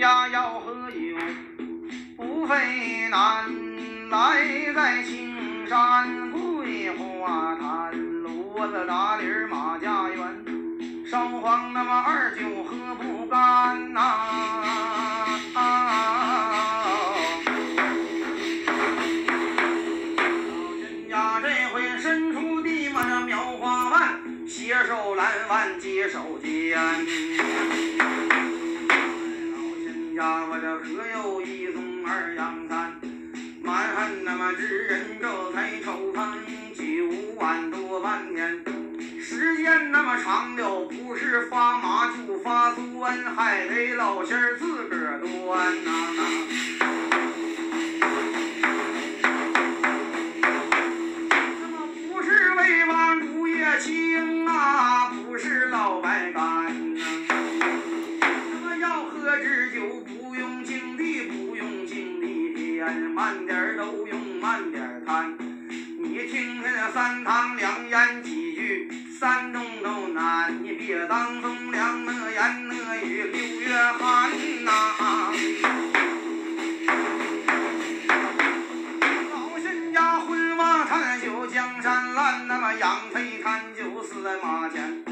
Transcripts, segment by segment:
家要喝酒不费难来在青山桂花潭骡子拉犁马家园烧黄那么二酒喝不干呐？老君家这回伸出地满上苗花瓣携手来碗接手间可又一宗二阳三，蛮汉那么知人这才抽翻九万多半年。时间那么长了，不是发麻就发酸，还得老仙儿自个儿端呐、慢点儿都用慢点儿看。你听听那三堂两言几句，三中都难，你别当中两那言那语六月寒呐、老身家昏王看酒江山烂，那么养肥看酒死在马前。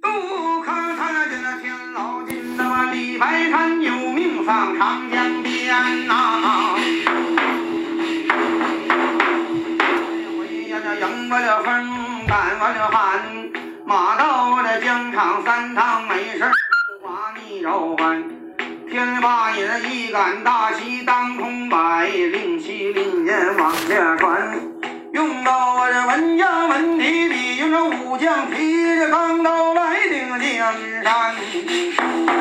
杜康看见那天老金，那么李白看有命丧长江边呐、风，赶完了寒，马到了疆场三趟没事儿，不把你召唤。天八爷一杆大旗当空摆，令旗令箭往下传。用到我这文家文体里，用这武将提着钢刀来顶江山。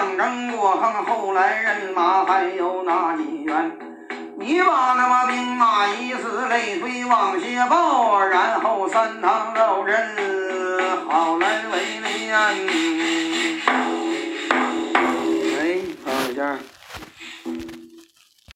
三阵的将争过横，后来人马还有哪几员？你把那么兵马一次累推往下报，然后三堂老人好来为难。